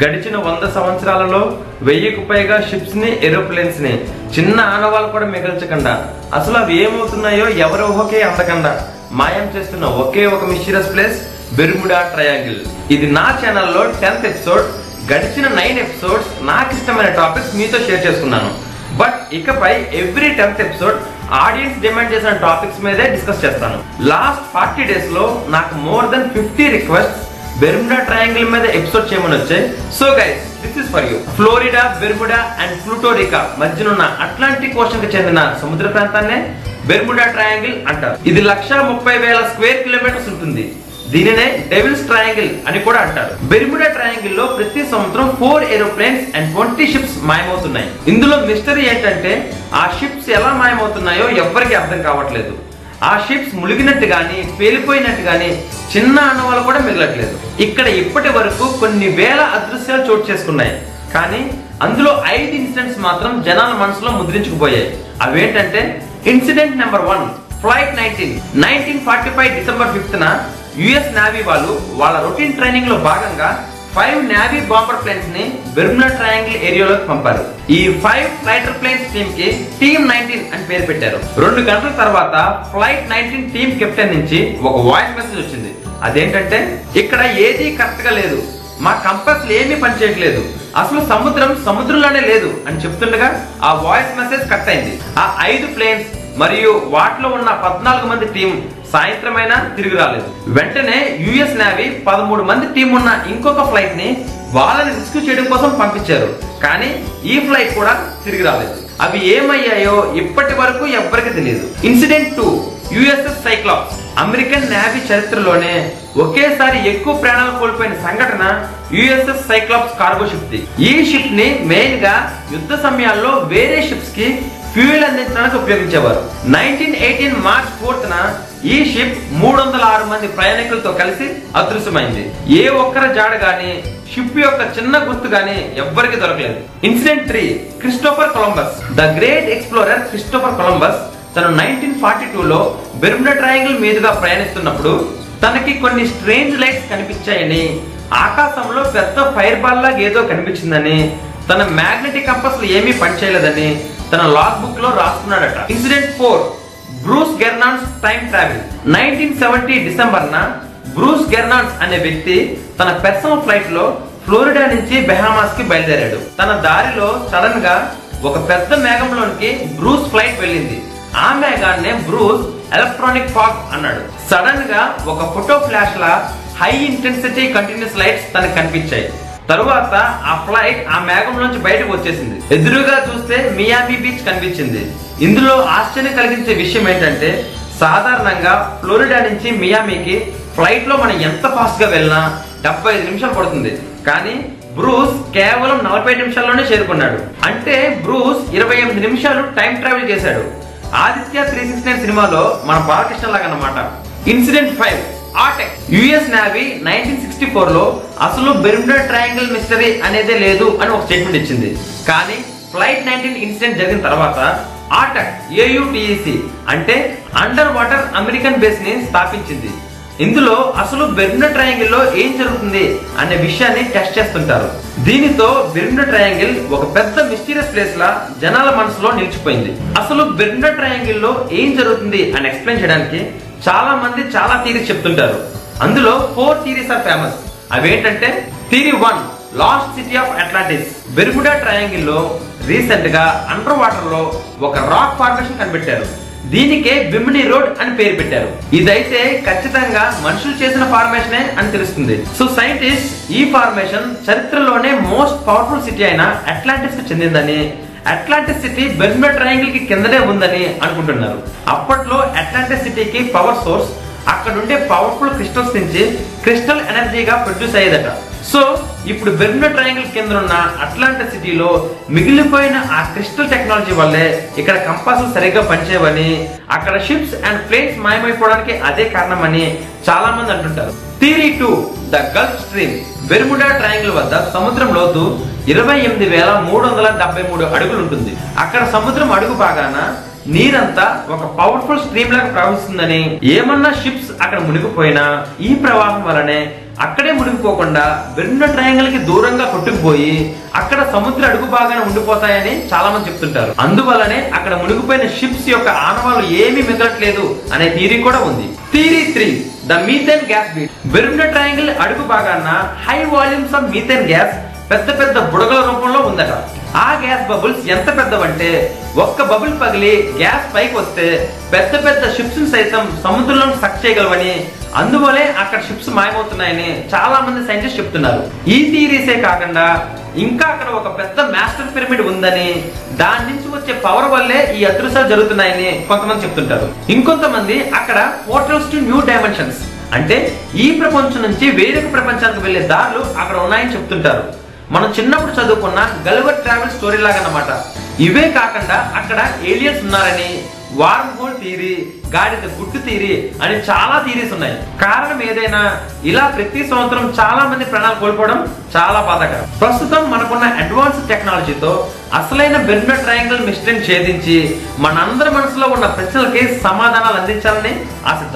గడిచిన వంద సంవత్సరాలలో వెయ్యికి పైగా షిప్స్ని ఏరోప్లేన్స్ని చిన్న ఆనవాళ్ళు కూడా మిగల్చకుండా. అసలు అవి ఏమవుతున్నాయో ఎవరి ఊహకే అందకుండా మాయం చేస్తున్న ఒకే ఒక మిస్టీరియస్ ప్లేస్ బెర్ముడా ట్రయాంగిల్. ఇది నా ఛానల్లో టెన్త్ ఎపిసోడ్ గడిచిన నైన్ ఎపిసోడ్స్ నాకు ఇష్టమైన టాపిక్స్ మీతో షేర్ చేసుకున్నాను. బట్ ఇకపై every tenth episode audience demand చేసిన టాపిక్స్ మీదే డిస్కస్ చేస్తాను. లాస్ట్ ఫార్టీ డేస్లో నాకు more than fifty request Bermuda triangle మీద ఎపిసోడ్ చేయమని వచ్చాయి so guys this is for you Florida Bermuda and Puerto Rico మధ్యనున్న అట్లాంటిక్ ఓషన్కి చెందిన సముద్ర ప్రాంతాన్నే బెర్ముడా ట్రయాంగిల్ అంటారు. ఇది లక్ష ముప్పై వేల స్క్వేర్ కిలోమీటర్స్ ఉంటుంది. దీనినే డెవిల్స్ ట్రయాంగిల్ అని కూడా అంటారు. బెర్ముడా ట్రయాంగిల్లో ప్రతి సంవత్సరం four aeroplanes and twenty ships మాయమవుతున్నాయి. ఇందులో మిస్టరీ ఏంటంటే ఆ షిప్స్ ఎలా మాయమవుతున్నాయో ఎవ్వరికి అర్థం కావట్లేదు. ఆ షిప్స్ మునిగినట్టు గాని పేలిపోయినట్టు గాని చిన్న అణువులు కూడా మిగలట్లేదు. ఇక్కడ ఇప్పటి వరకు కొన్ని వేల అదృశ్యాలు చోటు చేసుకున్నాయి. కానీ అందులో ఐదు ఇన్సిడెంట్స్ మాత్రం జనాల మనసులో ముద్రించుకుపోయాయి. అవేంటంటే incident number one flight nineteen nineteen forty five December fifth న యుఎస్ నావీ వాళ్ళు వాళ్ళ రొటీన్ ట్రైనింగ్లో భాగంగా ఫైవ్ నావీ బాంబర్ ప్లేన్స్ని బెర్ముడా ట్రయాంగిల్ ఏరియాలోకి పంపారు. ఈ ఫైవ్ ఫ్లైటర్ ప్లేన్స్ టీమ్కి టీమ్ నైన్టీన్ అని పేరు పెట్టారు. రెండు గంటల తర్వాత ఫ్లైట్ నైన్టీన్ టీమ్ కెప్టెన్ నుంచి ఒక వాయిస్ మెసేజ్ వచ్చింది. అదేంటంటే ఇక్కడ ఏది కరెక్ట్గా లేదు. మా కంపస్ ఏమీ పనిచేయట్లేదు అసలు సముద్రం సముద్రంలోనే లేదు అని చెప్తుండగా ఆ వాయిస్ మెసేజ్ కట్ అయింది. ఆ ఐదు ప్లేన్స్ మరియు వాటిలో ఉన్న పద్నాలుగు మంది టీం సాయంత్రమైనా తిరిగి రాలేదు. వెంటనే యుఎస్ నేవీ పదమూడు మంది టీం ఉన్న ఇంకొక ఫ్లైట్ని వాళ్ళని రెస్క్యూ చేయడం కోసం పంపించారు. కానీ ఈ ఫ్లైట్ కూడా తిరిగి రాలేదు. అవి ఏమయ్యాయో ఇప్పటి వరకు ఎవ్వరికి తెలియదు incident two USS Cyclops American navy చరిత్రలోనే ఒకేసారి ఎక్కువ ప్రాణాలు కోల్పోయిన సంఘటన యుఎస్ఎస్ సైక్లాప్స్ కార్గో షిప్ ఈ షిప్ని మెయిన్గా యుద్ధ సమయాల్లో వేరే షిప్స్కి ఫ్యూయల్ అందించడానికి ఉపయోగించేవారు. నైన్టీన్ ఎయిటీన్ మార్చ్ ఫోర్త్ ఈ షిప్ మూడు వందల ఆరు మంది ప్రయాణికులతో కలిసి అదృశ్యమైంది. ఏ ఒక్కరి జాడ గాని షిప్ యొక్క చిన్న గుర్తు గాని ఎవ్వరికి దొరకలేదు. Incident three Christopher Columbus the great explorer Christopher Columbus తను నైన్టీన్ ఫార్టీ టూలో బెర్ముడా ట్రయాంగిల్ మీదుగా ప్రయాణిస్తున్నప్పుడు తనకి కొన్ని స్ట్రేంజ్ లైట్స్ కనిపించాయని ఆకాశంలో పెద్ద ఫైర్ బాల్ లాగా ఏదో కనిపించిందని తన మ్యాగ్నెటిక్ కంపస్లు ఏమీ పనిచేయలేదని తన లాగ్ బుక్లో రాసుకున్నాడట incident four Bruce Gernon's time travel. Nineteen seventy December న బ్రూస్ గెర్నాన్స్ అనే వ్యక్తి తన పెర్సనల్ ఫ్లైట్లో ఫ్లోరిడా నుంచి బెహామాస్కి బయలుదేరాడు. తన దారిలో సడన్గా ఒక పెద్ద మేఘంలోనికి బ్రూస్ ఫ్లైట్ వెళ్ళింది. ఆ మేఘాన్నే బ్రూస్ ఎలక్ట్రానిక్ ఫాగ్ అన్నాడు. సడన్గా ఒక ఫోటో ఫ్లాష్ లా హై ఇంటెన్సిటీ కంటిన్యూస్ లైట్స్ తనకు కనిపించాయి. తరువాత ఆ ఫ్లైట్ ఆ మేఘం నుంచి బయటకు వచ్చేసింది. ఎదురుగా చూస్తే మియామి బీచ్ కనిపించింది. ఇందులో ఆశ్చర్యం కలిగించే విషయం ఏంటంటే సాధారణంగా ఫ్లోరిడా నుంచి మియామికి ఫ్లైట్లో మనం ఎంత ఫాస్ట్గా వెళ్ళినా డెబ్బై ఐదు నిమిషాలు పడుతుంది. కానీ బ్రూస్ కేవలం నలభై నిమిషాల్లోనే చేరుకున్నాడు. అంటే బ్రూస్ ఇరవై ఎనిమిది నిమిషాలు టైం ట్రావెల్ చేశాడు. ఆదిత్య త్రీ సిక్స్ నైన్ సినిమాలో మన బాలకృష్ణ లాగా అన్నమాట. Incident five. AUTEC US navy nineteen sixty ఫోర్లో అసలు బెర్ముడా ట్రయాంగిల్ మిస్టరీ అనేదే లేదు అని ఒక స్టేట్మెంట్ ఇచ్చింది. కానీ ఫ్లైట్ నైన్టీన్ ఇన్సిడెంట్ జరిగిన తర్వాత ఆటక్ ఏయుటిఈసి అంటే అండర్ వాటర్ అమెరికన్ బేస్ని స్థాపించింది. ఇందులో అసలు బెర్ముడా ట్రయాంగిల్లో ఏం జరుగుతుంది అనే విషయాన్ని టెస్ట్ చేస్తుంటారు. దీనితో బెర్ముడా ట్రయాంగిల్ ఒక పెద్ద మిస్టీరియస్ ప్లేస్ లా జనాల మనసులో నిలిచిపోయింది. అసలు బెర్ముడా ట్రయాంగిల్లో ఏం జరుగుతుంది అని ఎక్స్ప్లెయిన్ చేయడానికి చాలా మంది చాలా థీరీస్ చెప్తుంటారు. అందులో ఫోర్ థీరీస్ ఆర్ ఫేమస్ అవేంటంటే theory one lost city of Atlantis Bermuda ట్రయాంగిల్లో రీసెంట్గా అండర్ వాటర్లో ఒక రాక్ ఫార్మేషన్ కనిపెట్టారు. దీనికే బిమ్ని రోడ్ అని పేరు పెట్టారు. ఇదైతే ఖచ్చితంగా మనుషులు చేసిన ఫార్మేషనే అని తెలుస్తుంది. సో సైంటిస్ట్ ఈ ఫార్మేషన్ చరిత్రలోనే మోస్ట్ పవర్ఫుల్ సిటీ అయిన అట్లాంటిస్కు చెందిందని అట్లాంటిక్ సిటీ బెర్మే ట్రయాంగిల్కి కిందనే ఉందని అనుకుంటున్నారు. అప్పట్లో అట్లాంటిక్ సిటీకి పవర్ సోర్స్ అక్కడ ఉండే పవర్ఫుల్ క్రిస్టల్స్ నుంచి క్రిస్టల్ ఎనర్జీగా ప్రొడ్యూస్ అయ్యేదట. సో ఇప్పుడు బెర్ముడా ట్రయాంగిల్ కింద ఉన్న అట్లాంటా సిటీలో మిగిలిపోయిన ఆ క్రిస్టల్ టెక్నాలజీ వల్లే ఇక్కడ కంపాసులు సరిగ్గా పనిచేయవని అక్కడ షిప్స్ అండ్ ప్లేన్స్ మాయమైపోవడానికి అదే కారణమని చాలా మంది అంటుంటారు. Theory two the Gulf Stream Bermuda triangle వద్ద సముద్రం లోతు ఇరవై ఎనిమిది వేల మూడు వందల డెబ్బై మూడు అడుగులు ఉంటుంది అక్కడ సముద్రం అడుగు భాగాన నీరంతా ఒక పవర్ఫుల్ స్ట్రీమ్ లాగా ప్రవహిస్తుందని. ఏమన్నా షిప్స్ అక్కడ మునిగిపోయినా ఈ ప్రవాహం వలనే అక్కడే మునిగిపోకుండా బెర్ముడా ట్రయాంగిల్కి దూరంగా కొట్టుకుపోయి అక్కడ సముద్ర అడుగు బాగానే ఉండిపోతాయని చాలా మంది చెప్తుంటారు. అందువల్లనే అక్కడ మునిగిపోయిన షిప్స్ యొక్క ఆనవాళ్ళు ఏమీ మిగలట్లేదు అనే థీరీ కూడా ఉంది. Theory three the methane gas bed Bermuda triangle అడుగు భాగాన high volumes of methane gas పెద్ద పెద్ద బుడగల రూపంలో ఉందట. ఆ గ్యాస్ బబుల్స్ ఎంత పెద్దవంటే ఒక్క బబుల్ పగిలి గ్యాస్ పైకి వస్తే పెద్ద పెద్ద షిప్స్ సైతం సముద్రంలో సక్ చేయగలవని అందువలే అక్కడ షిప్స్ మాయమవుతున్నాయని చాలా మంది సైంటిస్ట్ చెప్తున్నారు. ఈ థియరీసే కాకుండా ఇంకా అక్కడ ఒక పెద్ద మాస్టర్ పిరమిడ్ ఉందని దాని నుంచి వచ్చే పవర్ వల్లే ఈ అదృశ్యాలు జరుగుతున్నాయని కొంతమంది చెప్తుంటారు. ఇంకొంతమంది అక్కడ పోర్టల్స్ టు న్యూ డైమెన్షన్స్. అంటే ఈ ప్రపంచం నుంచి వేరొక ప్రపంచానికి వెళ్ళే దారులు అక్కడ ఉన్నాయని చెప్తుంటారు. మనం చిన్నప్పుడు చదువుకున్న గల్వర్ ట్రావెల్ స్టోరీ లాగా అన్నమాట ఇవే కాకుండా అక్కడ ఏలియన్స్ ఉన్నారని వార్మ్ హోల్ థీరీ గాడిద గుట్టు థీరీ అని చాలా థీరీస్ ఉన్నాయి. కారణం ఏదైనా ఇలా ప్రతి సంవత్సరం చాలా మంది ప్రాణాలు కోల్పోవడం చాలా బాధాకరం. ప్రస్తుతం మనకున్న అడ్వాన్స్ టెక్నాలజీతో అసలైన బెర్ముడా ట్రయాంగిల్ మిస్టరీని ఛేదించి మనందరి మనసులో ఉన్న ప్రశ్నలకి సమాధానాలు అందించాలని ఆశిద్దాం.